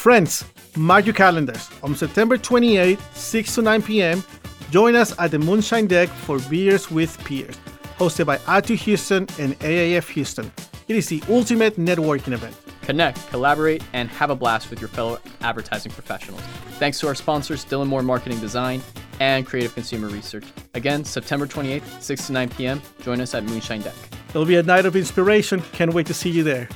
Friends, mark your calendars. On September twenty-eighth, 6 to 9 p.m., join us at the Moonshine Deck for Beers with Peers, hosted by Atu Houston and AAF Houston. It is the ultimate networking event. Connect, collaborate, and have a blast with your fellow advertising professionals. Thanks to our sponsors, Dylan Moore Marketing Design and Creative Consumer Research. Again, September 28th, 6 to 9 p.m. Join us at Moonshine Deck. It'll be a night of inspiration. Can't wait to see you there.